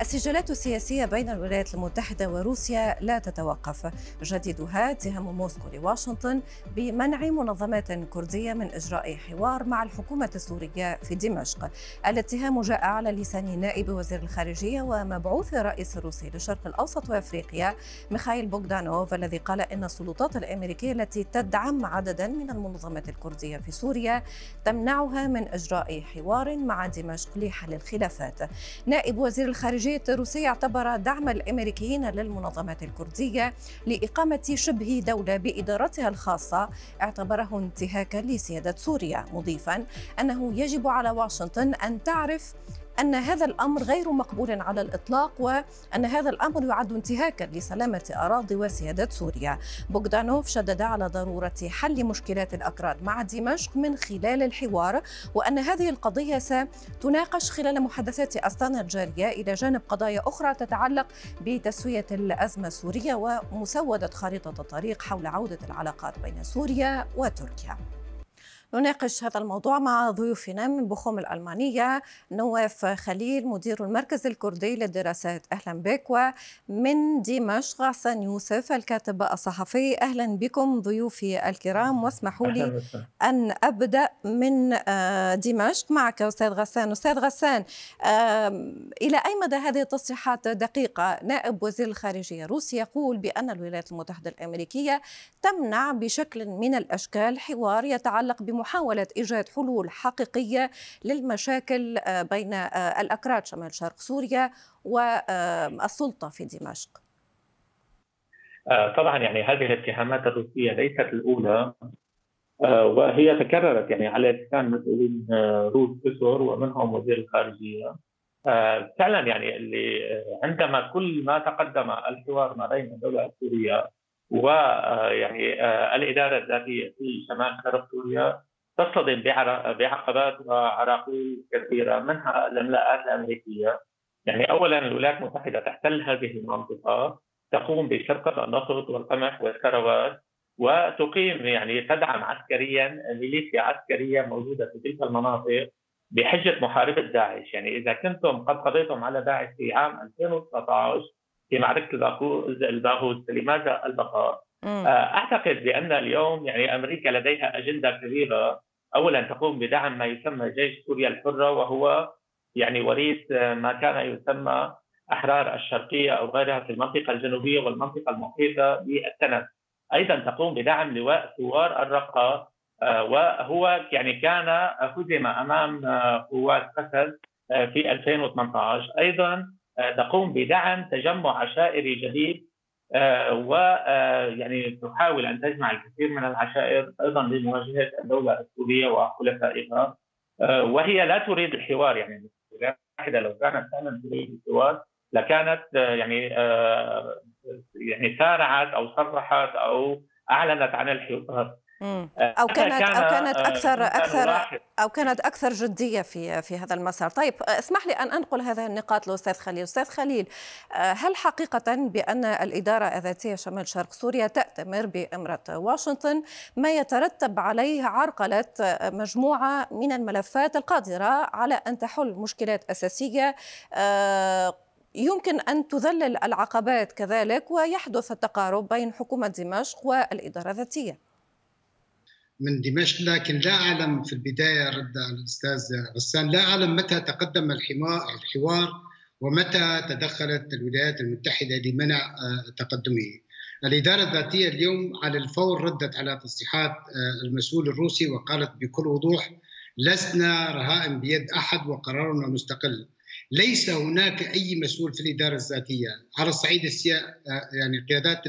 السجالات السياسية بين الولايات المتحدة وروسيا لا تتوقف. جديدها اتهام موسكو لواشنطن بمنع منظمات كردية من إجراء حوار مع الحكومة السورية في دمشق. الاتهام جاء على لسان نائب وزير الخارجية ومبعوث الرئيس الروسي للشرق الأوسط وأفريقيا ميخائيل بوغدانوف الذي قال إن السلطات الأمريكية التي تدعم عددا من المنظمات الكردية في سوريا تمنعها من إجراء حوار مع دمشق لحل الخلافات. نائب وزير الخارجية الخارجية الروسية اعتبر دعم الأمريكيين للمنظمات الكردية لإقامة شبه دولة بإدارتها الخاصة. اعتبره انتهاكا لسيادة سوريا مضيفا أنه يجب على واشنطن أن تعرف أن هذا الأمر غير مقبول على الإطلاق وأن هذا الأمر يعد انتهاكا لسلامة أراضي وسيادة سوريا. بوغدانوف شدد على ضرورة حل مشكلات الأكراد مع دمشق من خلال الحوار وأن هذه القضية ستناقش خلال محادثات أستانا الجارية إلى جانب قضايا أخرى تتعلق بتسوية الأزمة السورية ومسودة خريطة الطريق حول عودة العلاقات بين سوريا وتركيا. نناقش هذا الموضوع مع ضيوفنا من بخوم الألمانية نواف خليل مدير المركز الكردي للدراسات. أهلا بك. ومن دمشق غسان يوسف الكاتب الصحفي. أهلا بكم ضيوفي الكرام. واسمحوا لي أن أبدأ من آه، دمشق معك أستاذ غسان. أستاذ غسان إلى أي مدى هذه التصريحات دقيقة؟ نائب وزير الخارجية الروسي يقول بأن الولايات المتحدة الأمريكية تمنع بشكل من الأشكال حوار يتعلق بم محاولة إيجاد حلول حقيقية للمشاكل آه، بين آه، الأكراد شمال شرق سوريا والسلطة في دمشق. آه، طبعا يعني هذه الاتهامات الروسية ليست الأولى وهي تكررت يعني على لسان مسؤولين روس كثر ومنهم وزير الخارجية. فعلا يعني اللي عندما كل ما تقدم الحوار ما بين الدولة السورية ويعني الإدارة الذاتية في شمال شرق سوريا تصطدم بعقبات وعراقيل كثيرة منها الأملاءات الأمريكية. يعني اولا الولايات المتحدة تحتل هذه المنطقة تقوم بسرقة النفط والقمح والثروات وتقيم يعني تدعم عسكريا ميليشيا عسكرية موجودة في تلك المناطق بحجة محاربة داعش، يعني إذا كنتم قد قضيتم على داعش في عام 2019 في معركة الباغوث فلماذا البقاء؟ آه، أعتقد بأن اليوم يعني أمريكا لديها أجندة كبيرة. اولا تقوم بدعم ما يسمى جيش سوريا الحرة وهو يعني وريث ما كان يسمى أحرار الشرقية أو غيرها في المنطقة الجنوبية والمنطقة المحيطة بالتنس. أيضا تقوم بدعم لواء ثوار الرقة آه، وهو يعني كان هزم أمام آه، قوات قسد في 2018 أيضا تقوم بدعم تجمع عشائري جديد آه، ويعني آه، تحاول أن تجمع الكثير من العشائر أيضا لمواجهة الدولة السورية وحلفائها. آه، وهي لا تريد الحوار يعني واحدة لو كانت فعلا تريد الحوار لكانت يعني يعني سارعت أو صرحت أو أعلنت عن الحوار. آه، أو كانت أو كانت آه، أكثر أكثر أو كانت أكثر جدية في في هذا المسار. طيب آه، اسمح لي أن أنقل هذه النقاط لأستاذ خليل. أستاذ خليل هل حقيقة بأن الإدارة الذاتية شمال شرق سوريا تأتمر بأمرة واشنطن؟ ما يترتب عليه عرقلة مجموعة من الملفات القادرة على أن تحل مشكلات أساسية يمكن أن تذلل العقبات كذلك ويحدث التقارب بين حكومة دمشق والإدارة الذاتية؟ من دمشق لكن لا أعلم في البداية رد على الأستاذ غسان لا أعلم متى تقدم الحوار ومتى تدخلت الولايات المتحدة لمنع آه، تقدمه. الإدارة الذاتية اليوم على الفور ردت على تصريحات آه، المسؤول الروسي وقالت بكل وضوح لسنا رهائن بيد أحد وقرارنا مستقل. ليس هناك أي مسؤول في الإدارة الذاتية على الصعيد السيا آه، يعني القيادات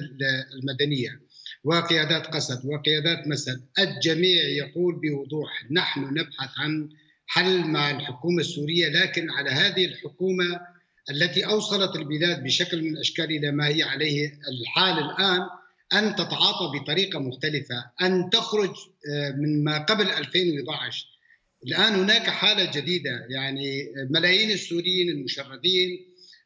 المدنية. وقيادات قسد وقيادات مسد. الجميع يقول بوضوح نحن نبحث عن حل مع الحكومة السورية لكن على هذه الحكومة التي أوصلت البلاد بشكل من الأشكال إلى ما هي عليه الحال الآن أن تتعاطى بطريقة مختلفة أن تخرج آه، من ما قبل 2011 الآن هناك حالة جديدة يعني ملايين السوريين المشردين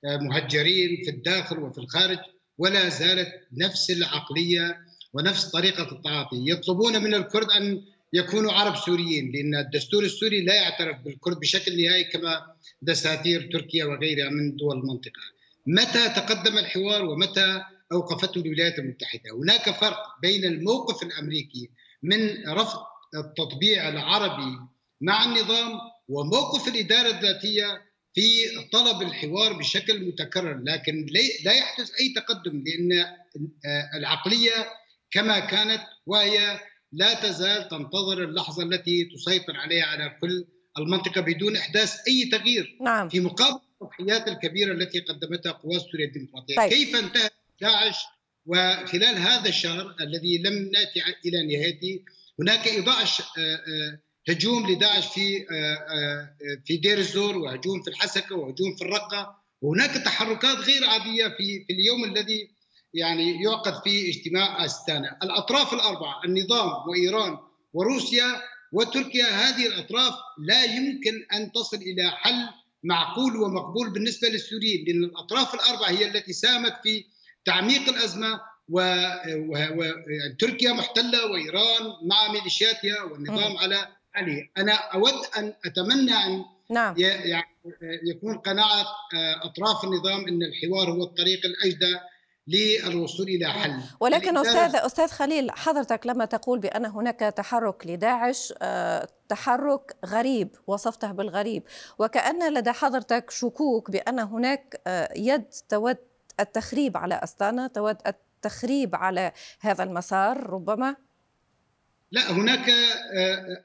آه، مهجرين في الداخل وفي الخارج ولا زالت نفس العقلية ونفس طريقة التعاطي يطلبون من الكرد أن يكونوا عرب سوريين لأن الدستور السوري لا يعترف بالكرد بشكل نهائي كما دساتير تركيا وغيرها من دول المنطقة. متى تقدم الحوار ومتى أوقفته الولايات المتحدة؟ هناك فرق بين الموقف الأمريكي من رفض التطبيع العربي مع النظام وموقف الإدارة الذاتية في طلب الحوار بشكل متكرر لكن لا يحدث أي تقدم لأن العقلية كما كانت وهي لا تزال تنتظر اللحظة التي تسيطر عليها على كل المنطقة بدون إحداث أي تغيير نعم. في مقابل التضحيات الكبيرة التي قدمتها قوات سوريا الديمقراطية طيب. كيف انتهت داعش وخلال هذا الشهر الذي لم نأتي إلى نهايته هناك ايضاع هجوم لداعش في في دير الزور وهجوم في الحسكة وهجوم في الرقة وهناك تحركات غير عادية في في اليوم الذي يعني يعقد فيه اجتماع استانا الأطراف الأربعة النظام وإيران وروسيا وتركيا هذه الأطراف لا يمكن أن تصل إلى حل معقول ومقبول بالنسبة للسوريين لأن الأطراف الأربعة هي التي ساهمت في تعميق الأزمة وتركيا محتلة وإيران مع ميليشياتها والنظام على عليه أنا أود أن أتمنى أن نعم. يعني يكون قناعة أطراف النظام إن الحوار هو الطريق الأجدى للوصول إلى حل. ولكن أستاذ أستاذ خليل حضرتك لما تقول بان هناك تحرك لداعش تحرك غريب وصفته بالغريب وكأن لدى حضرتك شكوك بأن هناك يد تود التخريب على أستانا تود التخريب على هذا المسار ربما؟ لا هناك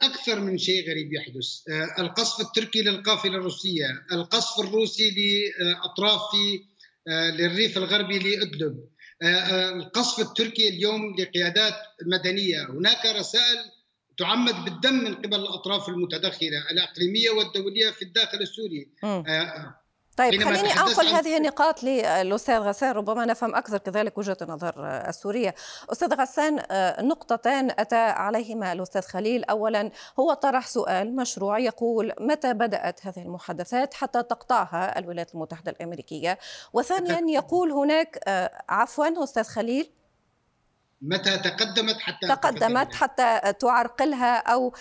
أكثر من شيء غريب يحدث. القصف التركي للقافلة الروسية القصف الروسي لأطراف في للريف الغربي لأدلب. القصف التركي اليوم لقيادات مدنية. هناك رسائل تعمد بالدم من قبل الأطراف المتدخلة الإقليمية والدولية في الداخل السوري. طيب خليني أنقل هذه النقاط للاستاذ غسان ربما نفهم أكثر كذلك وجهة النظر السورية. أستاذ غسان نقطتان أتى عليهما الأستاذ خليل، اولا هو طرح سؤال مشروع يقول متى بدأت هذه المحادثات حتى تقطعها الولايات المتحدة الأمريكية؟ وثانيا يقول هناك عفوا أستاذ خليل متى تقدمت حتى تقدمت حتى تعرقلها أو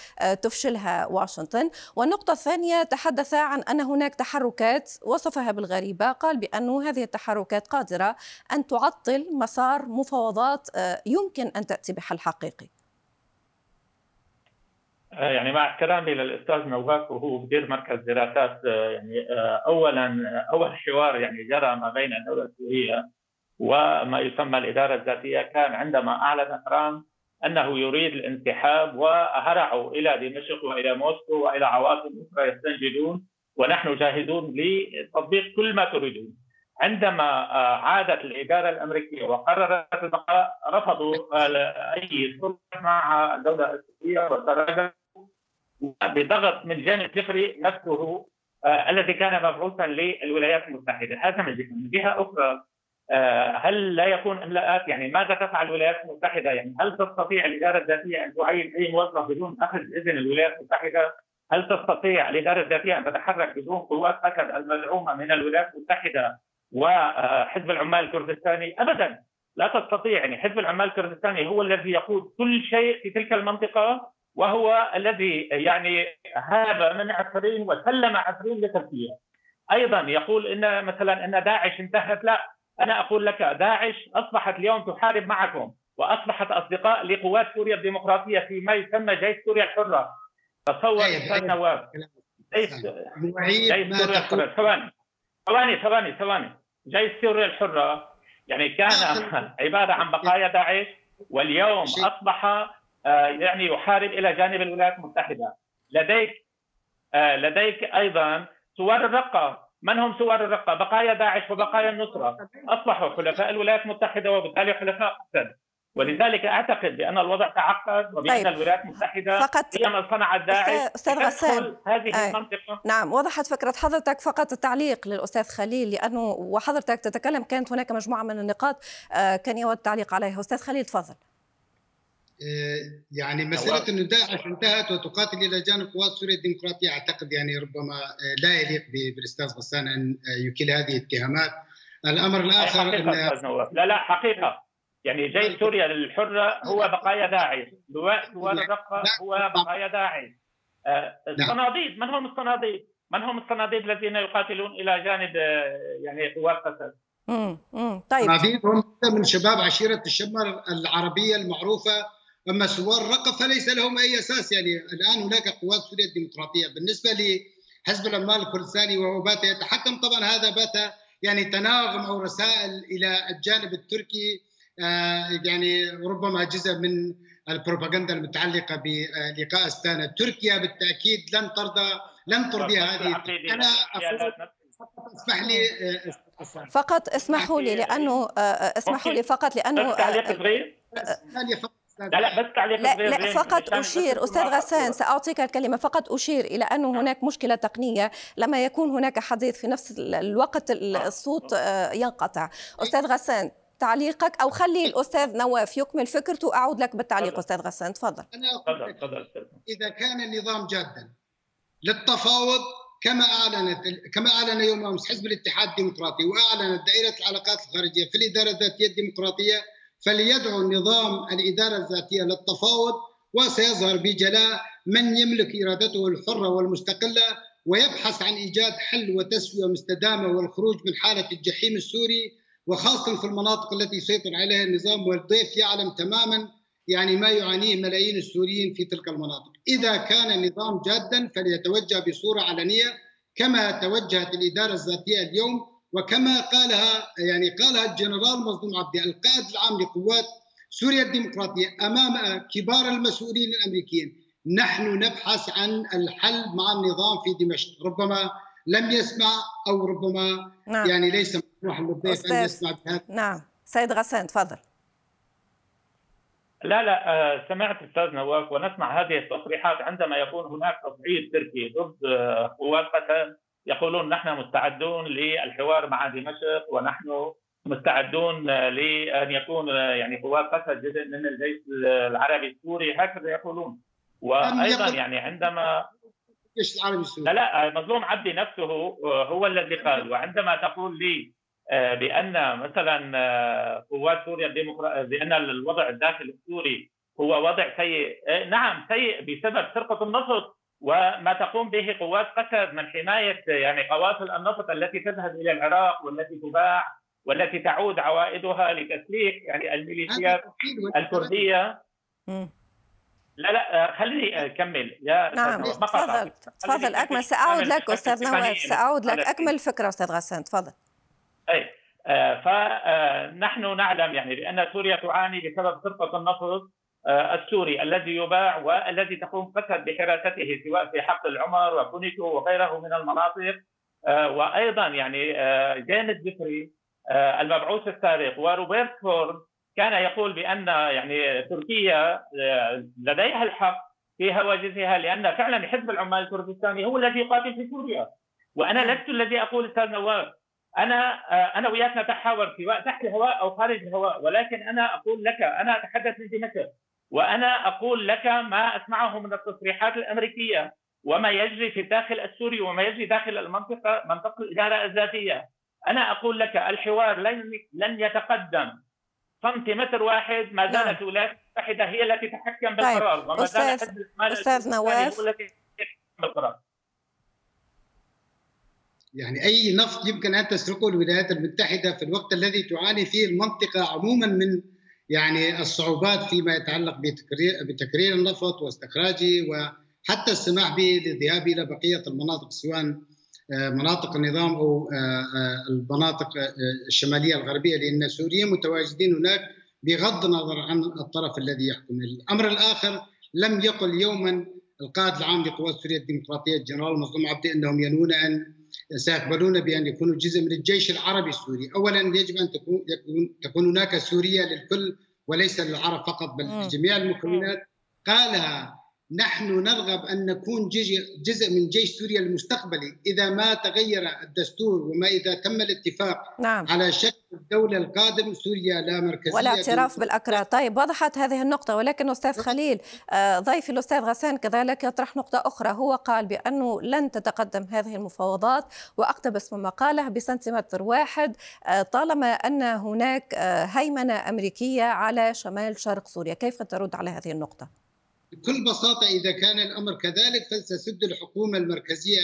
تفشلها واشنطن. والنقطة الثانية تحدث عن أن هناك تحركات وصفها بالغريبة قال بأن هذه التحركات قادرة أن تعطل مسار مفاوضات يمكن أن تأتي بحل حقيقي. يعني مع احترامي للأستاذ نواف وهو مدير مركز دراسات يعني اولا أول حوار يعني جرى ما بين الدولة السورية وما يسمى الإدارة الذاتية كان عندما أعلن ترامب أنه يريد الانسحاب وهرعوا إلى دمشق وإلى موسكو وإلى عواصم أخرى يستنجدون ونحن جاهزون لتطبيق كل ما تريدون. عندما عادت الإدارة الأمريكية وقررت البقاء رفضوا أي صلح مع الدولة السورية وتراجعوا بضغط من جانب جفري نفسه الذي كان مبعوثا للولايات المتحدة. هذا من جهة. من جهة أخرى هل لا يكون املاءات يعني ماذا تفعل الولايات المتحدة يعني هل تستطيع الإدارة الذاتية أن تعين أي موظف بدون أخذ إذن الولايات المتحدة؟ هل تستطيع الإدارة الذاتية أن تتحرك بدون قوات اسد المدعومه من الولايات المتحدة وحزب العمال الكردستاني؟ ابدا لا تستطيع يعني حزب العمال الكردستاني هو الذي يقود كل شيء في تلك المنطقة وهو الذي يعني هاب من عفرين وسلم عفرين لتركيا. أيضا يقول إن مثلا إن داعش انتهت لا أنا أقول لك داعش أصبحت اليوم تحارب معكم وأصبحت أصدقاء لقوات سوريا الديمقراطية في ما يسمى جيش سوريا الحرة. تصور أستاذ نواف. جيش جيش سوريا الحرة. ثواني ثواني ثواني ثواني. جيش سوريا الحرة يعني كان عبارة عن بقايا داعش واليوم أصبح يعني يحارب إلى جانب الولايات المتحدة. لديك لديك أيضا صور الرقة. من هم سوار الرقه؟ بقايا داعش وبقايا النصرة أصبحوا حلفاء الولايات المتحدة وبالتالي حلفاء أسد ولذلك أعتقد بأن الوضع تعقد وبأن طيب. الولايات المتحدة فقط هي من صنعت داعش أستاذ غسان هذه أي. المنطقة نعم وضحت فكرة حضرتك فقط التعليق للأستاذ خليل لأنه وحضرتك تتكلم كانت هناك مجموعة من النقاط كان يود التعليق عليها أستاذ خليل تفضل يعني مسألة أن داعش انتهت وتقاتل إلى جانب قوات سوريا الديمقراطية أعتقد يعني ربما لا يليق بالأستاذ غسان أن يكيل هذه الاتهامات. الأمر الآخر حقيقة أن لا لا حقيقة. يعني جيش سوريا الحره هو بقايا داعش لواء ثوار الرقه هو بقايا داعش آه، الصناديد من هم الصناديد؟ من هم الصناديد الذين يقاتلون إلى جانب آه، يعني قوات قسد؟ امم طيب. هم من شباب عشيرة الشمر العربية المعروفة أما ثوار الرقه فليس لهم أي أساس. يعني الآن هناك قوات سوريا الديمقراطية. بالنسبة لحزب العمال الكردستاني وهو بات يتحكم طبعا هذا بات يعني تناغم أو رسائل إلى الجانب التركي آه، يعني ربما جزء من البروباغندا المتعلقة بلقاء أستانا. تركيا بالتأكيد لن ترضى لن ترضي هذه. أنا اسمح لي آه، فقط اسمحوا لي لأنه آه، اسمحوا لي فقط لأنه تعليق صغير لا لا بس تعليق لا, لا فقط أشير أستاذ غسان سأعطيك الكلمة فقط أشير إلى انه هناك مشكلة تقنية لما يكون هناك حديث في نفس الوقت الصوت ينقطع. أستاذ غسان تعليقك أو خلي الأستاذ نواف يكمل فكرته أعود لك بالتعليق أستاذ غسان تفضل. تفضل تفضل إذا كان النظام جادا للتفاوض كما أعلنت كما أعلن يوم أمس حزب الاتحاد الديمقراطي وأعلنت دائرة العلاقات الخارجية في الإدارة الذاتيه الديمقراطيه فليدعو النظام الإدارة الذاتية للتفاوض وسيظهر بجلاء من يملك إرادته الحرة والمستقلة ويبحث عن إيجاد حل وتسوية مستدامة والخروج من حالة الجحيم السوري وخاصة في المناطق التي يسيطر عليها النظام والضيف يعلم تماما يعني ما يعانيه ملايين السوريين في تلك المناطق. إذا كان النظام جادا فليتوجه بصورة علنية كما توجهت الإدارة الذاتية اليوم وكما قالها يعني قالها الجنرال مظلوم عبدي القائد العام لقوات سوريا الديمقراطية أمام كبار المسؤولين الأمريكيين. نحن نبحث عن الحل مع النظام في دمشق. ربما لم يسمع أو ربما نعم. يعني ليس مسموح للضيف أن يسمع بهذا. نعم. سيد غسان تفضل. لا لا آه، سمعت أستاذ نواف ونسمع هذه التصريحات عندما يكون هناك تصعيد تركي ضد آه، قوات قتل. يقولون نحن مستعدون للحوار مع دمشق ونحن مستعدون آه، لأن يكون يعني قوات قتل جزء من الجيش العربي السوري هكذا يقولون. وأيضا يعني عندما الجيش العربي السوري. لا لا مظلوم عبدي نفسه هو الذي قال وعندما تقول لي آه، بأن مثلا آه، قوات سوريا الديمقراطيه بأن الوضع الداخلي السوري هو وضع سيء آه، نعم سيء بسبب سرقة النفط وما تقوم به قوات قسد من حماية يعني قوافل النفط التي تذهب إلى العراق والتي تباع والتي تعود عوائدها لتسليح يعني الميليشيات الكردية. لا لا خليني أكمل. يا نعم. تفضل تفضل. اكمل سأعود لك أستاذ نواف. سأعود لك أكمل الفكرة أستاذ غسان. تفضل. أي آه، فنحن نعلم يعني بأن سوريا تعاني بسبب سرقه النفط آه، السوري الذي يباع والذي تقوم قسد بحراسته سواء في حق العمر وكونيكو وغيره من المناطق. آه، وأيضا يعني جانب ذكري المبعوث السابق وروبرت فورد كان يقول بأن يعني تركيا لديها الحق في هواجسها لأن فعلا حزب العمال الكردستاني هو الذي يقاتل في سوريا. وأنا لست الذي أقول أستاذ نواف أنا آه، أنا وياك نتحاور سواء تحت الهواء أو خارج الهواء ولكن أنا أقول لك أنا أتحدث من دمشق وأنا أقول لك ما أسمعه من التصريحات الأمريكية وما يجري في الداخل السوري وما يجري داخل المنطقة منطقة الإدارة الذاتية أنا أقول لك الحوار لن لن يتقدم سنتيمتر واحد ما زالت نعم. الولايات المتحدة هي التي تتحكم بالقرار طيب. وما زالت أستاذ نواف هو التي تتحكم بالقرار يعني أي نفط يمكن أن تسرقه الولايات المتحدة في الوقت الذي تعاني فيه المنطقة عموما من يعني الصعوبات فيما يتعلق بتكرير بتكرير النفط واستخراجه وحتى السماح به للذهاب إلى بقية المناطق سواء آه، مناطق النظام أو آه، آه، المناطق الشمالية الغربية لأن السوريين متواجدين هناك بغض النظر عن الطرف الذي يحكم. الأمر الآخر لم يقل يوما القائد العام لقوات سوريا الديمقراطية الجنرال مظلوم عبدي إنهم ينوون أن سيقبلون بأن يكونوا جزء من الجيش العربي السوري، اولا يجب أن تكون تكون هناك سوريا للكل وليس للعرب فقط بل لجميع المكونات. قالها نحن نرغب أن نكون جزء من جيش سوريا المستقبلي إذا ما تغير الدستور وما إذا تم الاتفاق نعم. على شكل الدولة القادم سوريا لا مركزية ولا اعتراف بالأكراد. طيب وضحت هذه النقطة ولكن أستاذ خليل آه، ضيفي الأستاذ غسان كذلك يطرح نقطة أخرى. هو قال بأنه لن تتقدم هذه المفاوضات وأقتبس من مقاله بسنتيمتر واحد آه، طالما أن هناك آه، هيمنة أمريكية على شمال شرق سوريا. كيف ترد على هذه النقطة؟ بكل بساطة إذا كان الأمر كذلك فستسد الحكومة المركزية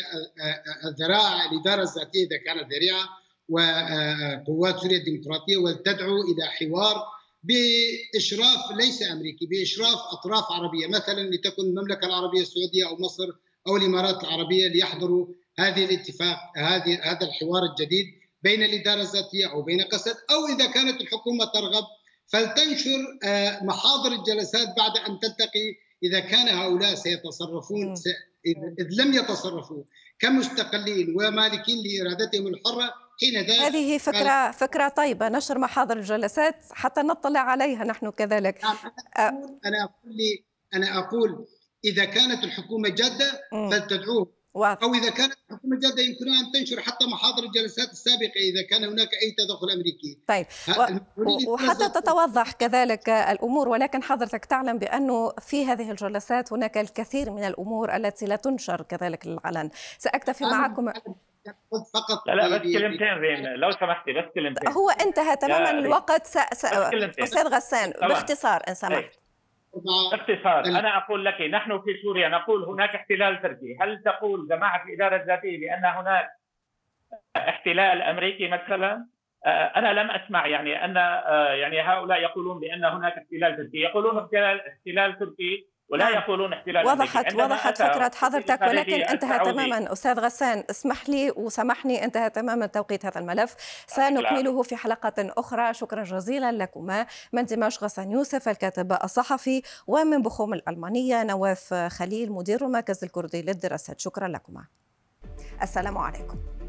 الذراع الإدارة الذاتية إذا كانت ذريعة وقوات سوريا الديمقراطية ولتدعو إلى حوار بإشراف ليس أمريكي بإشراف أطراف عربية مثلا لتكن المملكة العربية السعودية أو مصر أو الإمارات العربية ليحضروا هذه الاتفاق هذه هذا الحوار الجديد بين الإدارة الذاتية أو بين قسد أو إذا كانت الحكومة ترغب فلتنشر محاضر الجلسات بعد أن تلتقي إذا كان هؤلاء سيتصرفون س... إذ لم يتصرفوا كمستقلين ومالكين لإرادتهم الحرة حين ذلك هذه فكره فكرة طيبة. نشر محاضر الجلسات حتى نطلع عليها نحن كذلك. نعم أنا أقول لي أنا أقول إذا كانت الحكومة جادة فلتدعوه. واضح. أو إذا كانت الحكومة الجاده يمكنها أن تنشر حتى محاضر الجلسات السابقة إذا كان هناك أي تدخل أمريكي. طيب. و... وحتى تتوضح كذلك الأمور ولكن حضرتك تعلم بأنه في هذه الجلسات هناك الكثير من الأمور التي لا تنشر كذلك للعلن، سأكتفي معكم. فقط لا لا بس كلمتين ريم لو سمحتي بس كلمتين. هو انتهى تماما الوقت. س... س... أستاذ غسان باختصار إن سمحت. باختصار أنا أقول لك نحن في سوريا نقول هناك احتلال تركي. هل تقول جماعة الاداره الذاتيه بأن هناك احتلال أمريكي مثلا؟ آه، أنا لم أسمع يعني أن آه، يعني هؤلاء يقولون بأن هناك احتلال تركي. يقولون احتلال احتلال تركي ولا نعم. يقولون احتلال وضحت وضحت فكرة حضرتك ولكن انتهى تماما. أستاذ غسان اسمح لي وسمحني انتهى تماما توقيت هذا الملف. سنكمله في حلقة أخرى. شكرا جزيلا لكما. من دمشق غسان يوسف الكاتب الصحفي ومن بخوم الألمانية نواف خليل مدير المركز الكردي للدراسات. شكرا لكما. السلام عليكم.